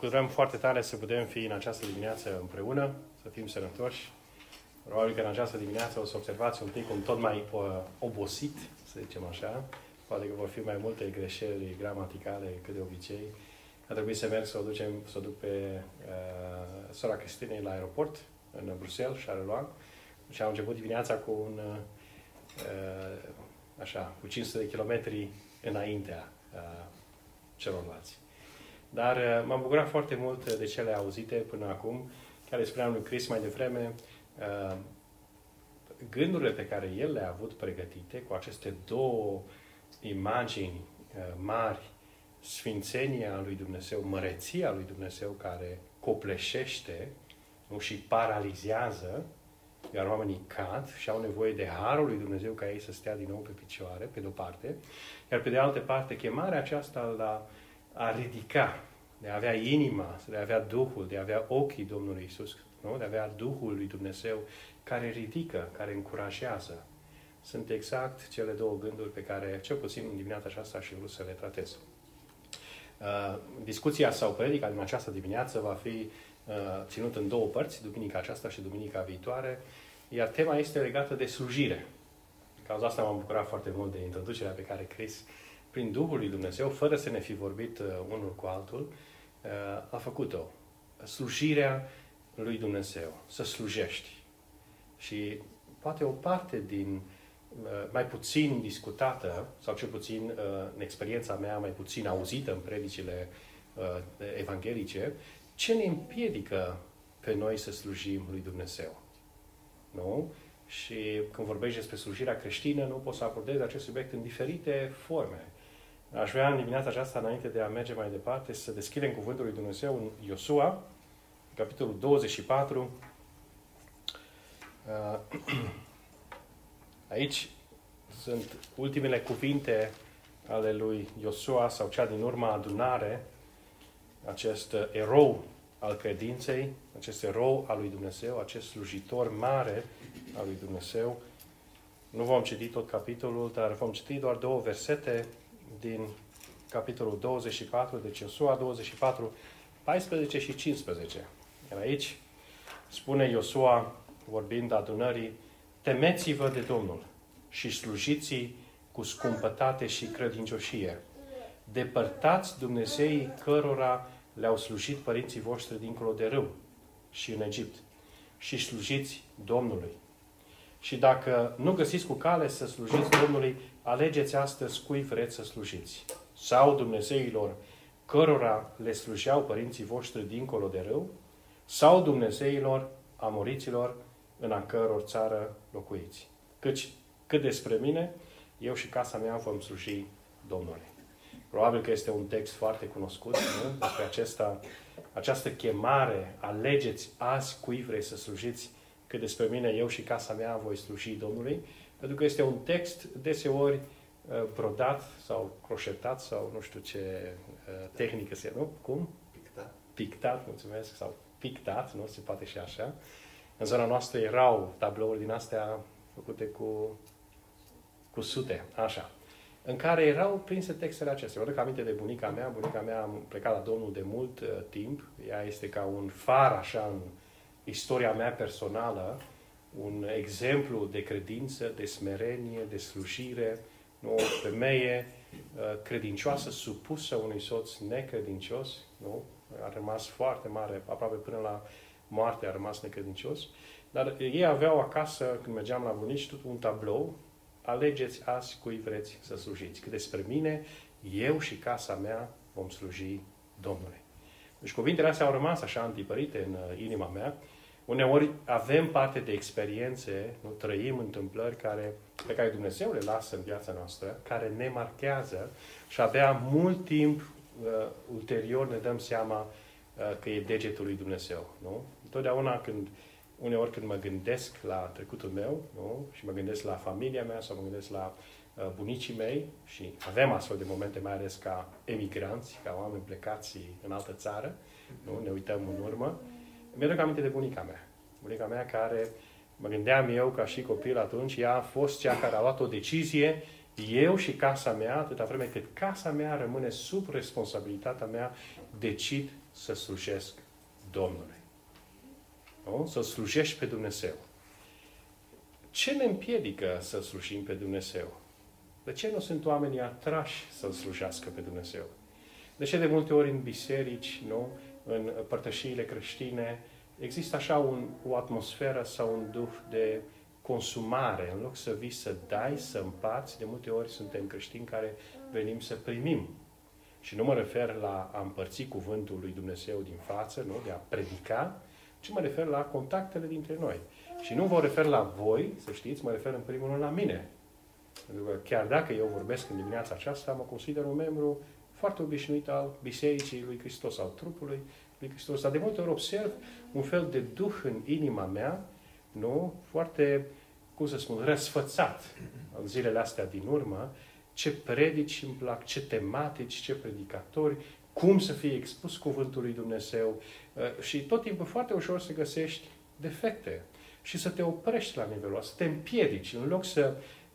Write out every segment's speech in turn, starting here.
bucurăm foarte tare să putem fi în această dimineață împreună, să fim sănătoși. Probabil că în această dimineață o să observați un pic un tot mai uh, obosit, să zicem așa. Poate că vor fi mai multe greșeli gramaticale cât de obicei. A trebuit să merg să o, ducem, să o duc pe uh, sora Cristinei la aeroport, în Bruxelles, Charleroi. Și am început dimineața cu un, uh, așa, cu 500 de kilometri înaintea uh, celorlalți. Dar uh, m-am bucurat foarte mult de cele auzite până acum, care spuneam lui Chris mai devreme, uh, gândurile pe care el le-a avut pregătite cu aceste două imagini uh, mari, sfințenia lui Dumnezeu, măreția lui Dumnezeu care copleșește nu, și paralizează, iar oamenii cad și au nevoie de harul lui Dumnezeu ca ei să stea din nou pe picioare, pe de-o parte, iar pe de altă parte, chemarea aceasta la a ridica, de a avea inima, de a avea Duhul, de a avea ochii Domnului Isus, nu? de a avea Duhul lui Dumnezeu care ridică, care încurajează. Sunt exact cele două gânduri pe care, cel puțin în dimineața aceasta, și vrut să le tratez. Uh, discuția sau predica din această dimineață va fi uh, ținut în două părți, duminica aceasta și duminica viitoare, iar tema este legată de slujire. În cauza asta m-am bucurat foarte mult de introducerea pe care Chris prin Duhul lui Dumnezeu, fără să ne fi vorbit uh, unul cu altul, uh, a făcut-o. Slujirea lui Dumnezeu, să slujești. Și poate o parte din uh, mai puțin discutată, sau cel puțin uh, în experiența mea mai puțin auzită în predicile uh, evanghelice, ce ne împiedică pe noi să slujim lui Dumnezeu. Nu? Și când vorbești despre slujirea creștină, nu poți să abordezi acest subiect în diferite forme. Aș vrea în dimineața aceasta, înainte de a merge mai departe, să deschidem Cuvântul lui Dumnezeu în Iosua, capitolul 24. Uh, aici sunt ultimele cuvinte ale lui Iosua sau cea din urma adunare, acest erou al credinței, acest erou al lui Dumnezeu, acest slujitor mare al lui Dumnezeu. Nu vom citi tot capitolul, dar vom citi doar două versete din capitolul 24, deci Iosua 24, 14 și 15. Iar aici spune Iosua, vorbind adunării, temeți-vă de Domnul și slujiți cu scumpătate și credincioșie. Depărtați Dumnezeii cărora le-au slujit părinții voștri dincolo de râu și în Egipt și slujiți Domnului. Și dacă nu găsiți cu cale să slujiți Domnului, alegeți astăzi cui vreți să slujiți. Sau Dumnezeilor cărora le slujeau părinții voștri dincolo de râu, sau Dumnezeilor amoriților în a căror țară locuiți. Căci, cât despre mine, eu și casa mea vom sluji Domnului. Probabil că este un text foarte cunoscut nu? despre acesta, această chemare, alegeți azi cui vreți să slujiți, că despre mine, eu și casa mea voi sluji Domnului, pentru că este un text deseori uh, brodat sau croșetat sau nu știu ce uh, tehnică se, nu? Cum? Pictat. Pictat, mulțumesc, sau pictat, nu? Se poate și așa. În zona noastră erau tablouri din astea făcute cu, cu sute, așa, în care erau prinse textele acestea. Eu aminte de bunica mea, bunica mea a plecat la Domnul de mult uh, timp, ea este ca un far așa în istoria mea personală, un exemplu de credință, de smerenie, de slujire, nu? o femeie uh, credincioasă, supusă unui soț necredincios, nu? a rămas foarte mare, aproape până la moarte a rămas necredincios, dar ei aveau acasă, când mergeam la bunici, tot un tablou, alegeți azi cui vreți să slujiți. Că despre mine, eu și casa mea vom sluji Domnului. Deci cuvintele astea au rămas așa antipărite în uh, inima mea Uneori avem parte de experiențe, nu trăim întâmplări care, pe care Dumnezeu le lasă în viața noastră, care ne marchează și abia mult timp uh, ulterior ne dăm seama uh, că e degetul lui Dumnezeu. Nu? Întotdeauna când, uneori când mă gândesc la trecutul meu nu? și mă gândesc la familia mea sau mă gândesc la uh, bunicii mei și avem astfel de momente, mai ales ca emigranți, ca oameni plecați în altă țară, nu? ne uităm în urmă, mi-aduc aminte de bunica mea. Bunica mea care, mă gândeam eu ca și copil atunci, ea a fost cea care a luat o decizie, eu și casa mea, atâta vreme cât casa mea rămâne sub responsabilitatea mea, decid să slujesc Domnului. Nu? Să slujești pe Dumnezeu. Ce ne împiedică să slujim pe Dumnezeu? De ce nu sunt oamenii atrași să-L slujească pe Dumnezeu? De ce de multe ori în biserici, nu? În părtășiile creștine, există așa un, o atmosferă sau un duh de consumare. În loc să vii să dai, să împarți, de multe ori suntem creștini care venim să primim. Și nu mă refer la a împărți cuvântul lui Dumnezeu din față, nu? de a predica, ci mă refer la contactele dintre noi. Și nu vă refer la voi, să știți, mă refer în primul rând la mine. Pentru că chiar dacă eu vorbesc în dimineața aceasta, mă consider un membru foarte obișnuit al Bisericii lui Hristos, al trupului lui Hristos. Dar de multe ori observ un fel de duh în inima mea, nu? Foarte, cum să spun, răsfățat în zilele astea din urmă, ce predici îmi plac, ce tematici, ce predicatori, cum să fie expus cuvântul lui Dumnezeu uh, și tot timpul foarte ușor să găsești defecte și să te oprești la nivelul ăsta, să te împiedici. În loc să uh, uh,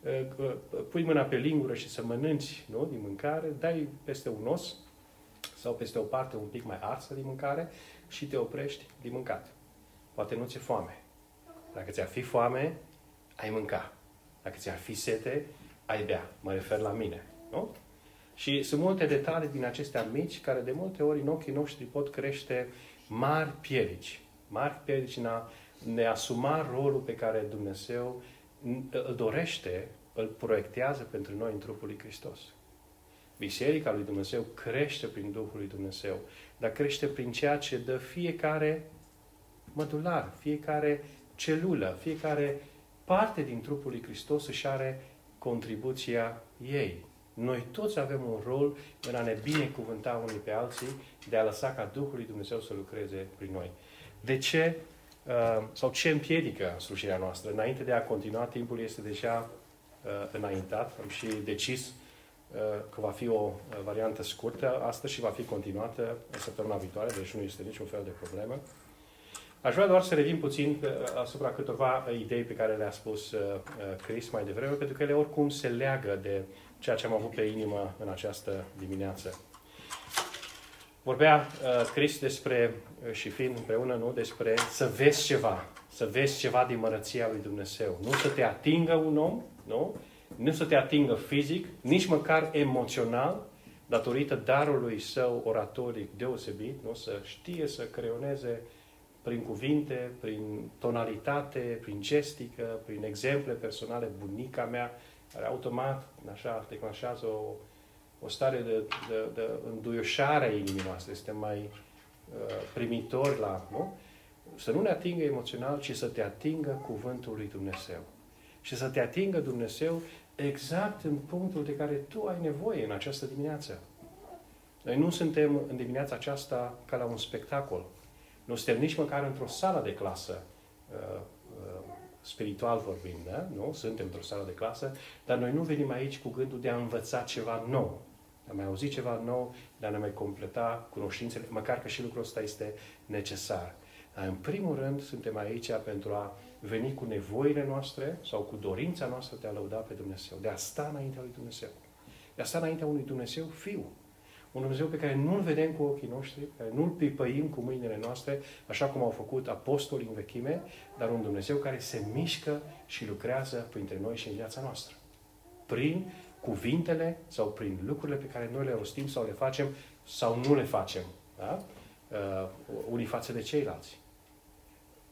pui mâna pe lingură și să mănânci nu, din mâncare, dai peste un os sau peste o parte un pic mai arsă din mâncare și te oprești din mâncat. Poate nu ți-e foame. Dacă ți-ar fi foame, ai mânca. Dacă ți-ar fi sete, ai bea. Mă refer la mine. Nu? Și sunt multe detalii din acestea mici care de multe ori în ochii noștri pot crește mari piedici. Mari piedici în a ne asuma rolul pe care Dumnezeu îl dorește, îl proiectează pentru noi în trupul lui Hristos. Biserica lui Dumnezeu crește prin Duhul lui Dumnezeu, dar crește prin ceea ce dă fiecare mădular, fiecare celulă, fiecare parte din trupul lui Hristos își are contribuția ei. Noi toți avem un rol în a ne binecuvânta unii pe alții, de a lăsa ca Duhul lui Dumnezeu să lucreze prin noi. De ce uh, sau ce împiedică slujirea noastră? Înainte de a continua, timpul este deja uh, înaintat. Am și decis uh, că va fi o variantă scurtă astăzi și va fi continuată săptămâna viitoare, deci nu este niciun fel de problemă. Aș vrea doar să revin puțin asupra câteva idei pe care le-a spus Chris mai devreme, pentru că ele oricum se leagă de ceea ce am avut pe inimă în această dimineață. Vorbea uh, Chris despre, uh, și fiind împreună, nu, despre să vezi ceva, să vezi ceva din mărăția lui Dumnezeu. Nu să te atingă un om, nu? Nu să te atingă fizic, nici măcar emoțional, datorită darului său oratoric deosebit, nu? Să știe să creioneze prin cuvinte, prin tonalitate, prin gestică, prin exemple personale, bunica mea, care automat așa declanșează o, o stare de, de, de înduioșare a inimii noastre. Este mai uh, primitor la, nu? Să nu ne atingă emoțional, ci să te atingă cuvântul lui Dumnezeu. Și să te atingă Dumnezeu exact în punctul de care tu ai nevoie în această dimineață. Noi nu suntem în dimineața aceasta ca la un spectacol. Nu suntem nici măcar într-o sală de clasă uh, uh, spiritual vorbind, da? nu? Suntem într-o sală de clasă, dar noi nu venim aici cu gândul de a învăța ceva nou. De a mai auzi ceva nou, de a ne mai completa cunoștințele, măcar că și lucrul ăsta este necesar. Dar în primul rând suntem aici pentru a veni cu nevoile noastre sau cu dorința noastră de a lăuda pe Dumnezeu, de a sta înaintea lui Dumnezeu. De a sta înaintea unui Dumnezeu fiu, un Dumnezeu pe care nu-L vedem cu ochii noștri, pe care nu-L pipăim cu mâinile noastre, așa cum au făcut apostolii în vechime, dar un Dumnezeu care se mișcă și lucrează printre noi și în viața noastră. Prin cuvintele sau prin lucrurile pe care noi le rostim sau le facem sau nu le facem. Da? Uh, unii față de ceilalți.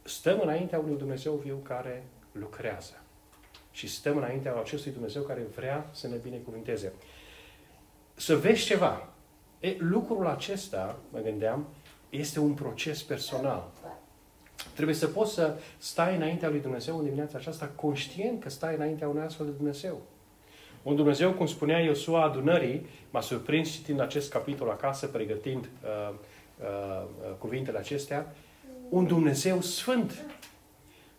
Stăm înaintea unui Dumnezeu viu care lucrează. Și stăm înaintea acestui Dumnezeu care vrea să ne binecuvinteze. Să vezi ceva. E, lucrul acesta, mă gândeam, este un proces personal. Trebuie să poți să stai înaintea lui Dumnezeu în dimineața aceasta conștient că stai înaintea unui astfel de Dumnezeu. Un Dumnezeu, cum spunea Iosua adunării, m-a surprins citind acest capitol acasă, pregătind uh, uh, uh, cuvintele acestea, un Dumnezeu sfânt.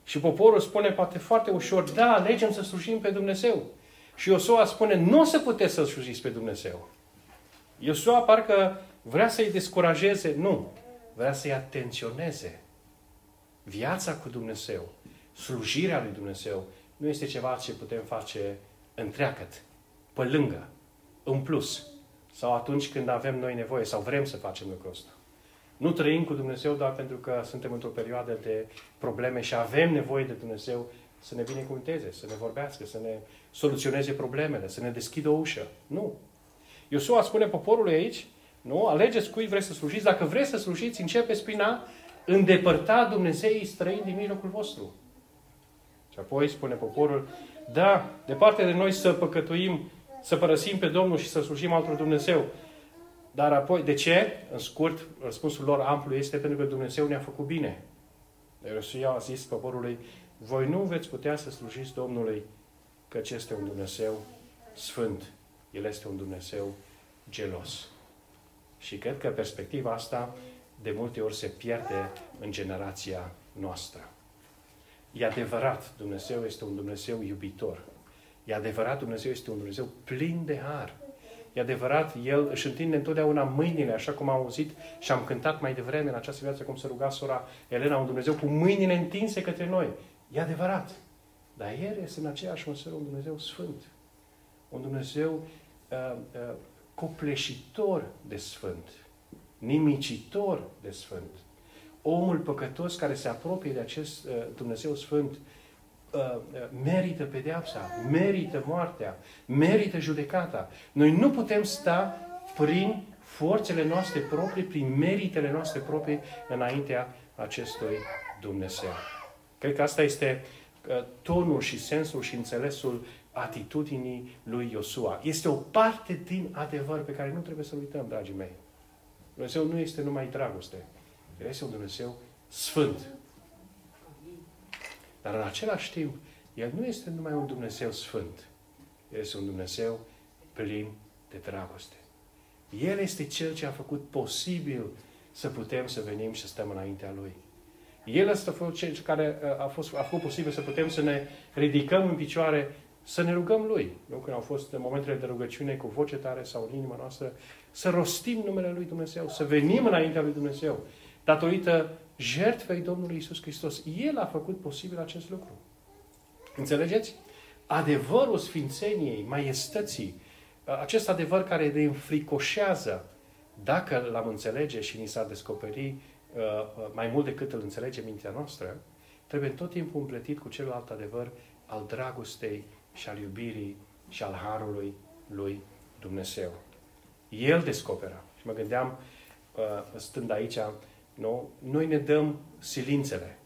Și poporul spune poate foarte ușor, da, alegem să slujim pe Dumnezeu. Și Iosua spune, nu o să puteți să slujiți pe Dumnezeu. Iosua parcă vrea să-i descurajeze. Nu. Vrea să-i atenționeze. Viața cu Dumnezeu, slujirea lui Dumnezeu, nu este ceva ce putem face întreagăt, pe lângă, în plus, sau atunci când avem noi nevoie, sau vrem să facem lucrul ăsta. Nu trăim cu Dumnezeu doar pentru că suntem într-o perioadă de probleme și avem nevoie de Dumnezeu să ne binecuvânteze, să ne vorbească, să ne soluționeze problemele, să ne deschidă o ușă. Nu. Iosua spune poporului aici, nu? Alegeți cui vreți să slujiți. Dacă vreți să slujiți, începeți prin a îndepărta Dumnezeii străini din mijlocul vostru. Și apoi spune poporul, da, departe de noi să păcătuim, să părăsim pe Domnul și să slujim altul Dumnezeu. Dar apoi, de ce? În scurt, răspunsul lor amplu este pentru că Dumnezeu ne-a făcut bine. Iosia a zis poporului, voi nu veți putea să slujiți Domnului, căci este un Dumnezeu sfânt. El este un Dumnezeu gelos. Și cred că perspectiva asta de multe ori se pierde în generația noastră. E adevărat, Dumnezeu este un Dumnezeu iubitor. E adevărat, Dumnezeu este un Dumnezeu plin de har. E adevărat, El își întinde întotdeauna mâinile, așa cum am auzit și am cântat mai devreme în această viață, cum se ruga sora Elena, un Dumnezeu cu mâinile întinse către noi. E adevărat. Dar El este în aceeași măsură un Dumnezeu sfânt. Un Dumnezeu uh, uh, copleșitor de sfânt. Nimicitor de sfânt. Omul păcătos care se apropie de acest uh, Dumnezeu sfânt uh, uh, merită pedeapsa, merită moartea, merită judecata. Noi nu putem sta prin forțele noastre proprii, prin meritele noastre proprii înaintea acestui Dumnezeu. Cred că asta este uh, tonul și sensul și înțelesul atitudinii lui Iosua. Este o parte din adevăr pe care nu trebuie să-l uităm, dragii mei. Dumnezeu nu este numai dragoste. El este un Dumnezeu sfânt. Dar în același timp, El nu este numai un Dumnezeu sfânt. El este un Dumnezeu plin de dragoste. El este Cel ce a făcut posibil să putem să venim și să stăm înaintea Lui. El este cel care uh, a, fost, a făcut posibil să putem să ne ridicăm în picioare, să ne rugăm Lui. Nu? Când au fost momentele de rugăciune cu voce tare sau în inima noastră, să rostim numele Lui Dumnezeu, să venim înaintea Lui Dumnezeu. Datorită jertfei Domnului Isus Hristos. El a făcut posibil acest lucru. Înțelegeți? Adevărul Sfințeniei, maiestății, uh, acest adevăr care ne înfricoșează, dacă l-am înțelege și ni s-ar descoperi Uh, uh, mai mult decât îl înțelege mintea noastră, trebuie tot timpul împletit cu celălalt adevăr al dragostei și al iubirii și al harului lui Dumnezeu. El descoperă. Și mă gândeam, uh, stând aici, nu? noi ne dăm silințele.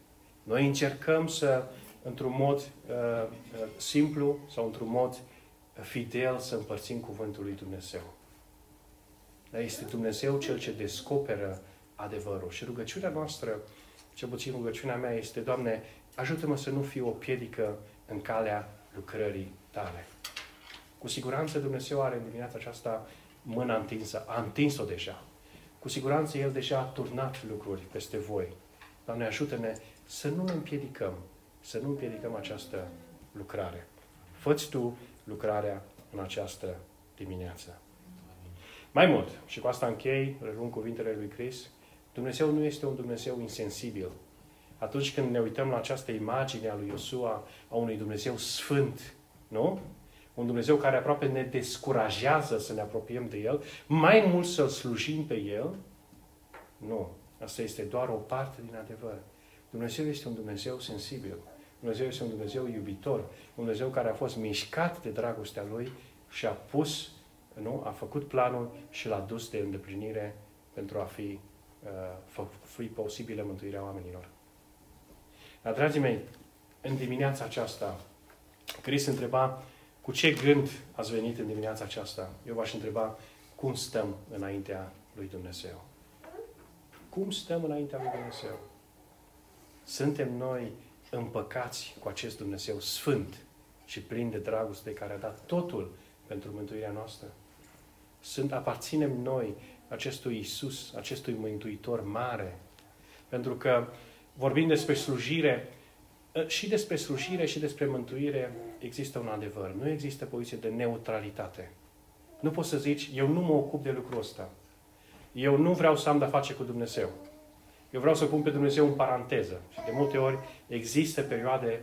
Noi încercăm să, într-un mod uh, simplu sau într-un mod fidel, să împărțim cuvântul lui Dumnezeu. Dar este Dumnezeu Cel ce descoperă adevărul. Și rugăciunea noastră, cel puțin rugăciunea mea, este, Doamne, ajută-mă să nu fiu o piedică în calea lucrării Tale. Cu siguranță Dumnezeu are în dimineața aceasta mâna întinsă, a întins-o deja. Cu siguranță El deja a turnat lucruri peste voi. Doamne, ajută-ne să nu ne împiedicăm, să nu împiedicăm această lucrare. Făți Tu lucrarea în această dimineață. Mai mult, și cu asta închei, relung cuvintele lui Chris, Dumnezeu nu este un Dumnezeu insensibil. Atunci când ne uităm la această imagine a lui Iosua, a unui Dumnezeu sfânt, nu? Un Dumnezeu care aproape ne descurajează să ne apropiem de El, mai mult să-L slujim pe El, nu. Asta este doar o parte din adevăr. Dumnezeu este un Dumnezeu sensibil. Dumnezeu este un Dumnezeu iubitor. Un Dumnezeu care a fost mișcat de dragostea Lui și a pus, nu? A făcut planul și l-a dus de îndeplinire pentru a fi uh, fi posibilă mântuirea oamenilor. Dar, dragii mei, în dimineața aceasta, Cris întreba cu ce gând ați venit în dimineața aceasta. Eu v-aș întreba cum stăm înaintea lui Dumnezeu. Cum stăm înaintea lui Dumnezeu? Suntem noi împăcați cu acest Dumnezeu sfânt și plin de dragoste care a dat totul pentru mântuirea noastră? Sunt, aparținem noi acestui Isus, acestui Mântuitor mare. Pentru că vorbim despre slujire, ă, și despre slujire și despre mântuire există un adevăr. Nu există poziție de neutralitate. Nu poți să zici, eu nu mă ocup de lucrul ăsta. Eu nu vreau să am de-a face cu Dumnezeu. Eu vreau să pun pe Dumnezeu în paranteză. Și de multe ori există perioade,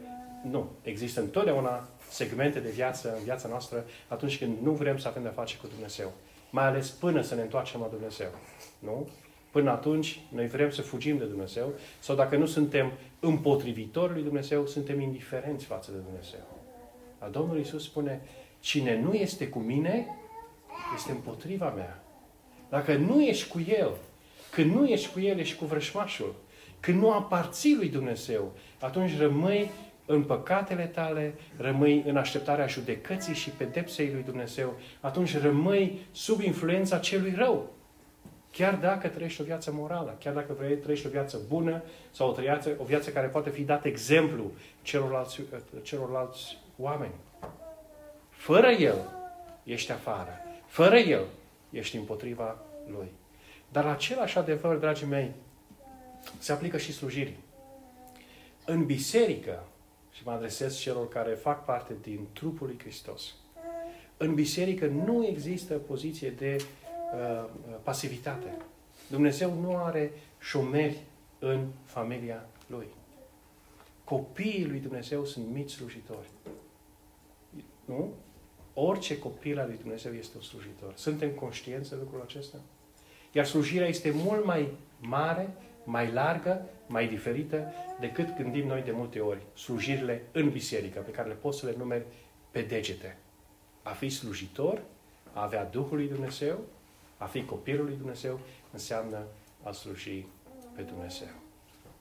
nu, există întotdeauna segmente de viață în viața noastră atunci când nu vrem să avem de-a face cu Dumnezeu mai ales până să ne întoarcem la Dumnezeu. Nu? Până atunci, noi vrem să fugim de Dumnezeu sau dacă nu suntem împotrivitori lui Dumnezeu, suntem indiferenți față de Dumnezeu. A Domnul Isus spune, cine nu este cu mine, este împotriva mea. Dacă nu ești cu El, când nu ești cu El, ești cu vrășmașul. Când nu aparții lui Dumnezeu, atunci rămâi în păcatele tale, rămâi în așteptarea judecății și pedepsei lui Dumnezeu, atunci rămâi sub influența celui rău. Chiar dacă trăiești o viață morală, chiar dacă vrei trăiești o viață bună sau o, viață, o viață care poate fi dat exemplu celorlalți, celorlalți oameni. Fără El, ești afară. Fără El, ești împotriva Lui. Dar același adevăr, dragii mei, se aplică și slujirii. În biserică, și mă adresez celor care fac parte din trupul lui Hristos, în biserică nu există poziție de uh, pasivitate. Dumnezeu nu are șomeri în familia Lui. Copiii lui Dumnezeu sunt mici slujitori. Nu? Orice copil al lui Dumnezeu este un slujitor. Suntem conștienți de lucrul acesta? Iar slujirea este mult mai mare, mai largă, mai diferită decât gândim noi de multe ori slujirile în biserică, pe care le poți să le numeri pe degete. A fi slujitor, a avea Duhul lui Dumnezeu, a fi copilul lui Dumnezeu, înseamnă a sluji pe Dumnezeu.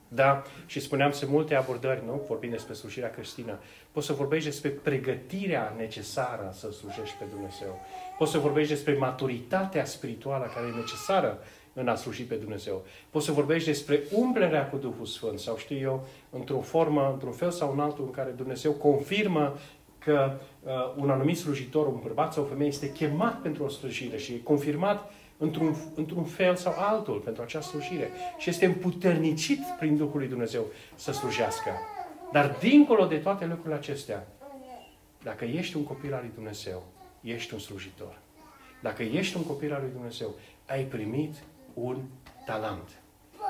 Da, și spuneam, sunt multe abordări, nu? Vorbim despre slujirea creștină. Poți să vorbești despre pregătirea necesară să slujești pe Dumnezeu. Poți să vorbești despre maturitatea spirituală care e necesară în a sluji pe Dumnezeu. Poți să vorbești despre umplerea cu Duhul Sfânt sau știu eu, într-o formă, într-un fel sau în altul în care Dumnezeu confirmă că uh, un anumit slujitor, un bărbat sau o femeie este chemat pentru o slujire și e confirmat într-un, într-un fel sau altul pentru această slujire. Și este împuternicit prin Duhul lui Dumnezeu să slujească. Dar dincolo de toate lucrurile acestea, dacă ești un copil al lui Dumnezeu, ești un slujitor. Dacă ești un copil al lui Dumnezeu, ai primit un talent.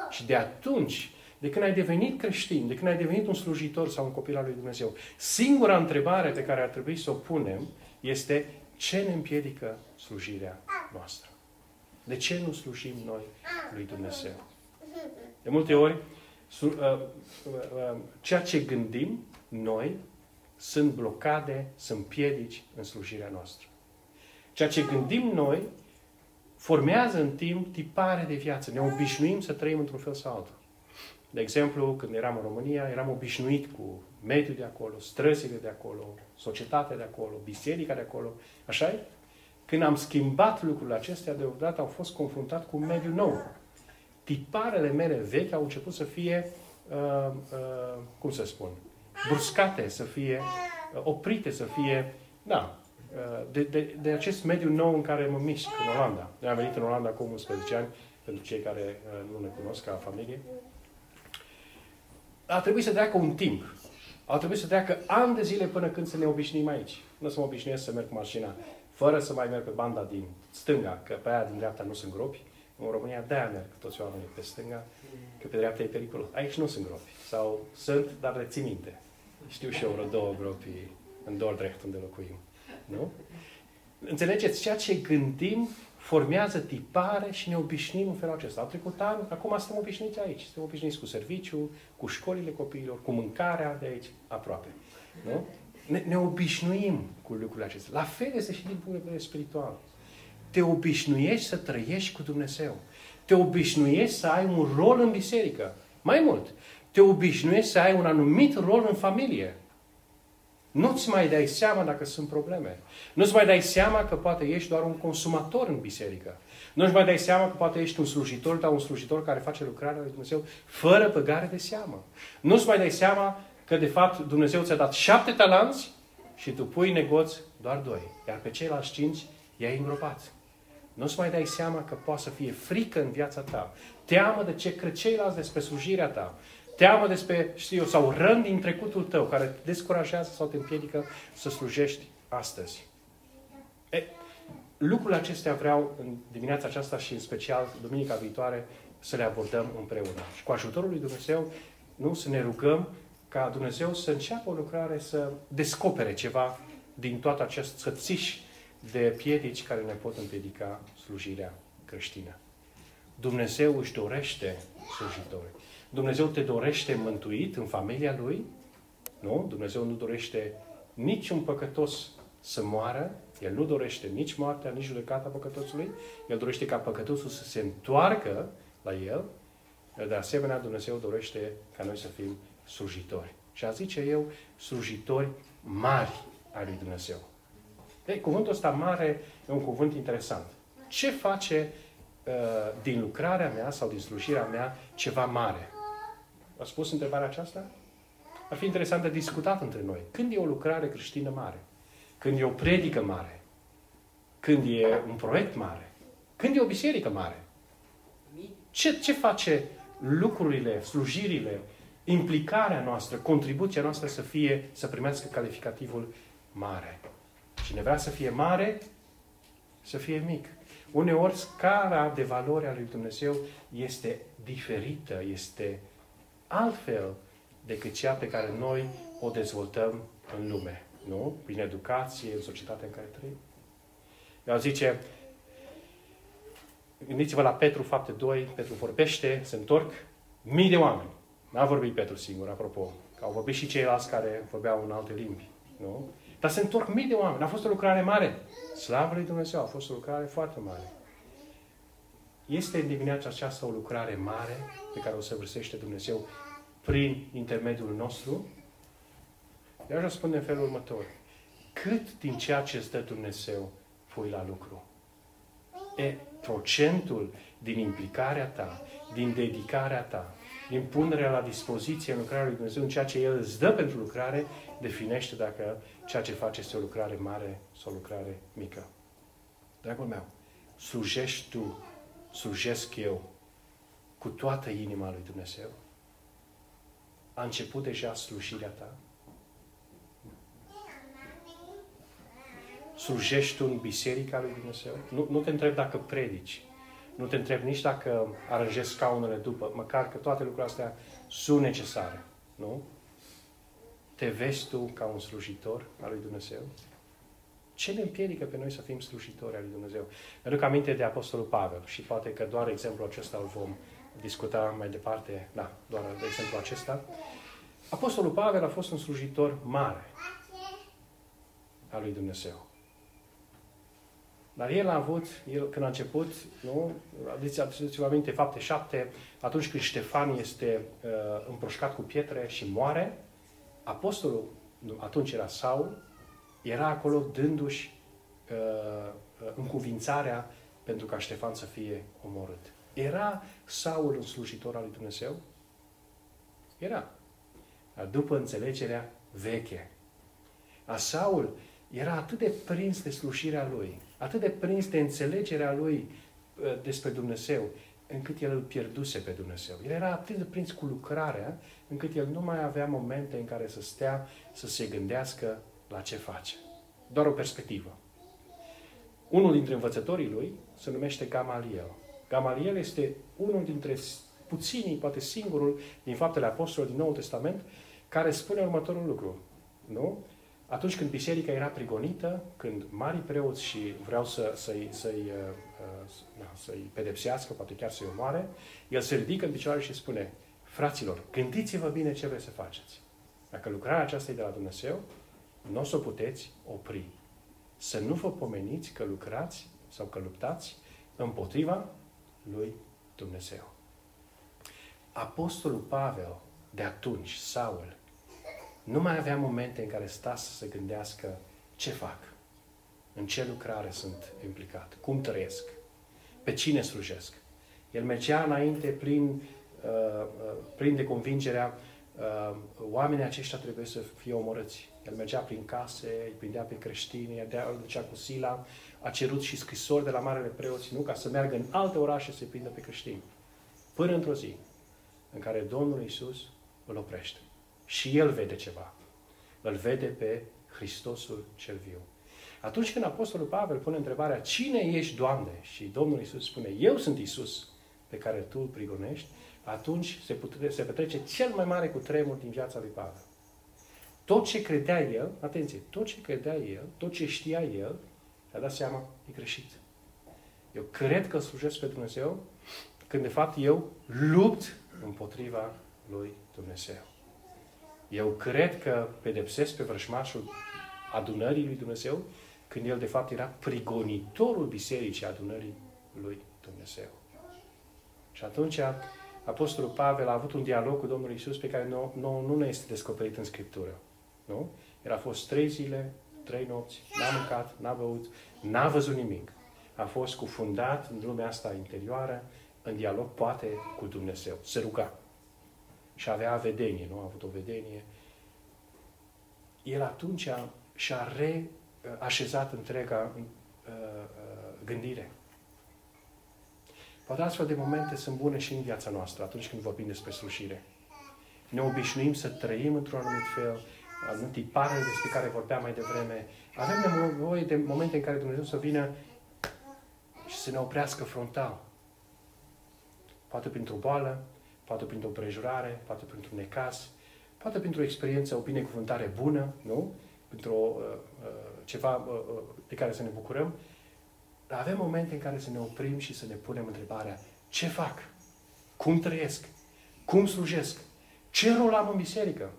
Și de atunci, de când ai devenit creștin, de când ai devenit un slujitor sau un copil al lui Dumnezeu, singura întrebare pe care ar trebui să o punem este ce ne împiedică slujirea noastră. De ce nu slujim noi lui Dumnezeu? De multe ori, uh, uh, uh, ceea ce gândim noi sunt blocade, sunt piedici în slujirea noastră. Ceea ce gândim noi formează în timp tipare de viață. Ne obișnuim să trăim într-un fel sau altul. De exemplu, când eram în România, eram obișnuit cu mediul de acolo, străzile de acolo, societatea de acolo, biserica de acolo. așa -i? Când am schimbat lucrurile acestea, deodată au fost confruntat cu un mediu nou. Tiparele mele vechi au început să fie, uh, uh, cum să spun, bruscate, să fie uh, oprite, să fie, da, uh, de, de, de acest mediu nou în care mă mișc în Olanda. Eu am venit în Olanda acum 11 ani, pentru cei care uh, nu ne cunosc ca familie. A trebuit să treacă un timp. A trebuit să treacă ani de zile până când să ne obișnuim aici. Nu să mă obișnuiesc să merg cu mașina fără să mai merg pe banda din stânga, că pe aia din dreapta nu sunt gropi. În România de-aia merg toți oamenii pe stânga, că pe dreapta e periculos. Aici nu sunt gropi. Sau sunt, dar le țin minte. Știu și eu vreo două gropi în Dordrecht unde locuim. Nu? Înțelegeți? Ceea ce gândim formează tipare și ne obișnim în felul acesta. Au trecut ani, acum suntem obișnuiți aici. Suntem obișnuiți cu serviciu, cu școlile copiilor, cu mâncarea de aici, aproape. Nu? ne, ne obișnuim cu lucrurile acestea. La fel este și din punct de vedere spiritual. Te obișnuiești să trăiești cu Dumnezeu. Te obișnuiești să ai un rol în biserică. Mai mult, te obișnuiești să ai un anumit rol în familie. Nu-ți mai dai seama dacă sunt probleme. Nu-ți mai dai seama că poate ești doar un consumator în biserică. Nu-ți mai dai seama că poate ești un slujitor, dar un slujitor care face lucrarea lui Dumnezeu fără băgare de seamă. Nu-ți mai dai seama că de fapt Dumnezeu ți-a dat șapte talanți și tu pui negoți doar doi. Iar pe ceilalți cinci i-ai îngropat. Nu-ți mai dai seama că poate să fie frică în viața ta. Teamă de ce cred ceilalți despre slujirea ta. Teamă despre, știu eu, sau rând din trecutul tău care te descurajează sau te împiedică să slujești astăzi. E, lucrurile acestea vreau în dimineața aceasta și în special duminica viitoare să le abordăm împreună. Și cu ajutorul lui Dumnezeu, nu, să ne rugăm ca Dumnezeu să înceapă o lucrare să descopere ceva din toată acest țățiș de piedici care ne pot împiedica slujirea creștină. Dumnezeu își dorește slujitori. Dumnezeu te dorește mântuit în familia Lui. Nu? Dumnezeu nu dorește niciun păcătos să moară. El nu dorește nici moartea, nici judecata păcătosului. El dorește ca păcătosul să se întoarcă la El. De asemenea, Dumnezeu dorește ca noi să fim slujitori. Și a zice eu, slujitori mari ai lui Dumnezeu. Ei, cuvântul ăsta mare e un cuvânt interesant. Ce face uh, din lucrarea mea sau din slujirea mea ceva mare? A spus întrebarea aceasta? Ar fi interesant de discutat între noi. Când e o lucrare creștină mare? Când e o predică mare? Când e un proiect mare? Când e o biserică mare? Ce, ce face lucrurile, slujirile, implicarea noastră, contribuția noastră să fie, să primească calificativul mare? Cine vrea să fie mare, să fie mic. Uneori, scara de valoare a lui Dumnezeu este diferită, este altfel decât cea pe care noi o dezvoltăm în lume. Nu? Prin educație, în societatea în care trăim. Eu zice, gândiți-vă la Petru, fapte 2, Petru vorbește, se întorc mii de oameni. N-a vorbit Petru singur, apropo. Că au vorbit și ceilalți care vorbeau în alte limbi. Nu? Dar se întorc mii de oameni. A fost o lucrare mare. Slavă lui Dumnezeu, a fost o lucrare foarte mare. Este în dimineața aceasta o lucrare mare pe care o săvârșește Dumnezeu prin intermediul nostru? Eu aș spune în felul următor. Cât din ceea ce îți dă Dumnezeu pui la lucru? E procentul din implicarea ta, din dedicarea ta, din punerea la dispoziție în lucrarea lui Dumnezeu, în ceea ce El îți dă pentru lucrare, definește dacă ceea ce face este o lucrare mare sau o lucrare mică. Dragul meu, slujești tu, slujesc eu, cu toată inima lui Dumnezeu? A început deja slujirea ta? Slujești tu în biserica lui Dumnezeu? Nu, nu te întreb dacă predici. Nu te întreb nici dacă aranjezi scaunele după. Măcar că toate lucrurile astea sunt necesare. Nu? Te vezi tu ca un slujitor al lui Dumnezeu? Ce ne împiedică pe noi să fim slujitori al lui Dumnezeu? Mă duc aminte de Apostolul Pavel și poate că doar exemplul acesta îl vom discuta mai departe. Da, doar de exemplu acesta. Apostolul Pavel a fost un slujitor mare al lui Dumnezeu. Dar el a avut, el, când a început, nu? Aduceți-vă aminte, fapte 7, atunci când Ștefan este uh, împroșcat cu pietre și moare, apostolul, atunci era Saul, era acolo dându-și uh, încuvințarea pentru ca Ștefan să fie omorât. Era Saul un slujitor al lui Dumnezeu? Era. Dar după înțelegerea veche. A Saul era atât de prins de slujirea lui, atât de prins de înțelegerea lui uh, despre Dumnezeu, încât el îl pierduse pe Dumnezeu. El era atât de prins cu lucrarea, încât el nu mai avea momente în care să stea, să se gândească la ce face. Doar o perspectivă. Unul dintre învățătorii lui se numește Gamaliel. Gamaliel este unul dintre puținii, poate singurul, din faptele apostolilor din Noul Testament, care spune următorul lucru. Nu? Atunci când biserica era prigonită, când mari preoți și vreau să, să-i, să-i, uh, uh, să-i pedepsească, poate chiar să-i omoare, el se ridică în picioare și spune, fraților, gândiți-vă bine ce vreți să faceți. Dacă lucrarea aceasta e de la Dumnezeu, nu o să o puteți opri. Să nu vă pomeniți că lucrați sau că luptați împotriva lui Dumnezeu. Apostolul Pavel de atunci, Saul, nu mai avea momente în care sta să se gândească ce fac, în ce lucrare sunt implicat, cum trăiesc, pe cine slujesc. El mergea înainte plin, uh, uh, plin de convingerea uh, oamenii aceștia trebuie să fie omorâți. El mergea prin case, îi prindea pe creștini, îl ducea cu sila, a cerut și scrisori de la marele preoți, nu? Ca să meargă în alte orașe să-i prindă pe creștini. Până într-o zi în care Domnul Isus îl oprește. Și el vede ceva. Îl vede pe Hristosul cel viu. Atunci când Apostolul Pavel pune întrebarea, cine ești, Doamne? Și Domnul Isus spune, eu sunt Isus pe care tu îl prigonești, atunci se, putre, se petrece cel mai mare cu tremur din viața lui Pavel. Tot ce credea el, atenție, tot ce credea el, tot ce știa el, a dat seama, e greșit. Eu cred că slujesc pe Dumnezeu, când de fapt eu lupt împotriva lui Dumnezeu. Eu cred că pedepsesc pe vrășmașul adunării lui Dumnezeu, când el de fapt era prigonitorul bisericii adunării lui Dumnezeu. Și atunci Apostolul Pavel a avut un dialog cu Domnul Isus pe care nu, nu, nu ne este descoperit în Scriptură. Nu? El a fost trei zile, trei nopți, n-a mâncat, n-a băut, n-a văzut nimic. A fost cufundat în lumea asta interioară, în dialog poate cu Dumnezeu. Se ruga. Și avea vedenie, nu? A avut o vedenie. El atunci și-a reașezat întreaga uh, uh, gândire. Poate astfel de momente sunt bune și în viața noastră, atunci când vorbim despre slușire. Ne obișnuim să trăim într-un anumit fel, anumit tipare despre care vorbeam mai devreme. Avem nevoie de momente în care Dumnezeu să vină și să ne oprească frontal. Poate printr-o boală, poate printr-o prejurare, poate printr-un necas, poate printr-o experiență, o binecuvântare bună, nu? Pentru uh, uh, ceva uh, uh, de care să ne bucurăm. Dar avem momente în care să ne oprim și să ne punem întrebarea ce fac? Cum trăiesc? Cum slujesc? Ce rol am în biserică?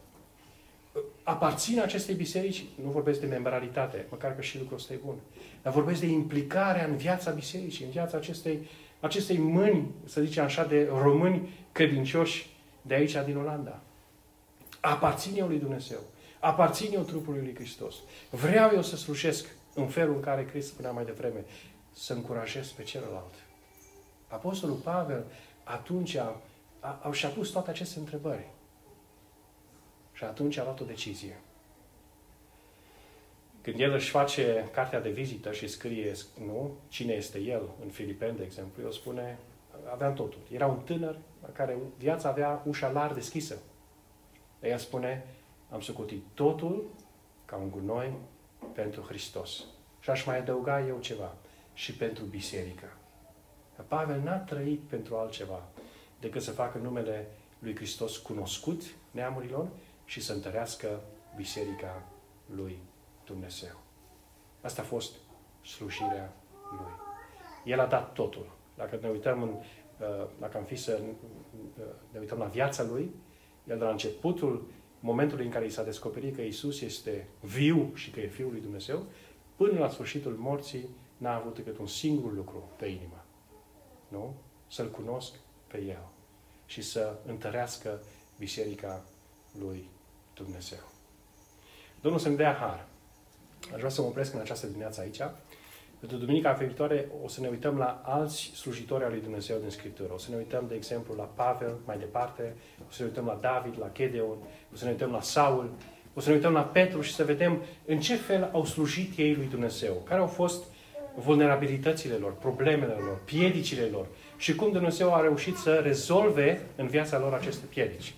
Aparțin acestei biserici? Nu vorbesc de membralitate, măcar că și lucrul ăsta e bun. Dar vorbesc de implicarea în viața bisericii, în viața acestei, acestei mâini, să zicem așa, de români credincioși de aici, din Olanda. Aparțin eu lui Dumnezeu. Aparțin eu trupului lui Hristos. Vreau eu să slujesc în felul în care Hristos spunea mai devreme să încurajez pe celălalt. Apostolul Pavel atunci a, a, a, și-a pus toate aceste întrebări. Și atunci a luat o decizie. Când el își face cartea de vizită și scrie, nu, cine este el, în Filipeni, de exemplu, el spune, aveam totul. Era un tânăr la care viața avea ușa larg deschisă. El spune, am sucutit totul ca un gunoi pentru Hristos. Și aș mai adăuga eu ceva și pentru biserică. Pavel n-a trăit pentru altceva decât să facă numele lui Hristos cunoscut neamurilor și să întărească biserica lui Dumnezeu. Asta a fost slujirea lui. El a dat totul. Dacă ne uităm în, uh, dacă am fi să uh, ne uităm la viața lui, el de la începutul momentului în care i s-a descoperit că Isus este viu și că e Fiul lui Dumnezeu, până la sfârșitul morții, n-a avut decât un singur lucru pe inimă. Nu? Să-L cunosc pe El și să întărească Biserica lui Dumnezeu. Domnul să-mi dea har. Aș vrea să mă opresc în această dimineață aici. Pentru duminica viitoare o să ne uităm la alți slujitori al lui Dumnezeu din Scriptură. O să ne uităm, de exemplu, la Pavel mai departe, o să ne uităm la David, la Gedeon, o să ne uităm la Saul, o să ne uităm la Petru și să vedem în ce fel au slujit ei lui Dumnezeu, care au fost vulnerabilitățile lor, problemele lor, piedicile lor și cum Dumnezeu a reușit să rezolve în viața lor aceste piedici.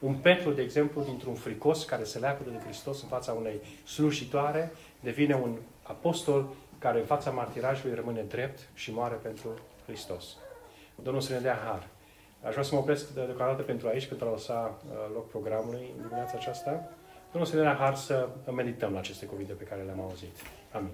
Un Petru, de exemplu, dintr-un fricos care se leapă de Hristos în fața unei slujitoare, devine un apostol care în fața martirajului rămâne drept și moare pentru Hristos. Domnul să ne dea har. Aș vrea să mă opresc de deocamdată pentru aici, pentru a lăsa uh, loc programului în dimineața aceasta. Domnul să ne dea har să medităm la aceste cuvinte pe care le-am auzit. Amin.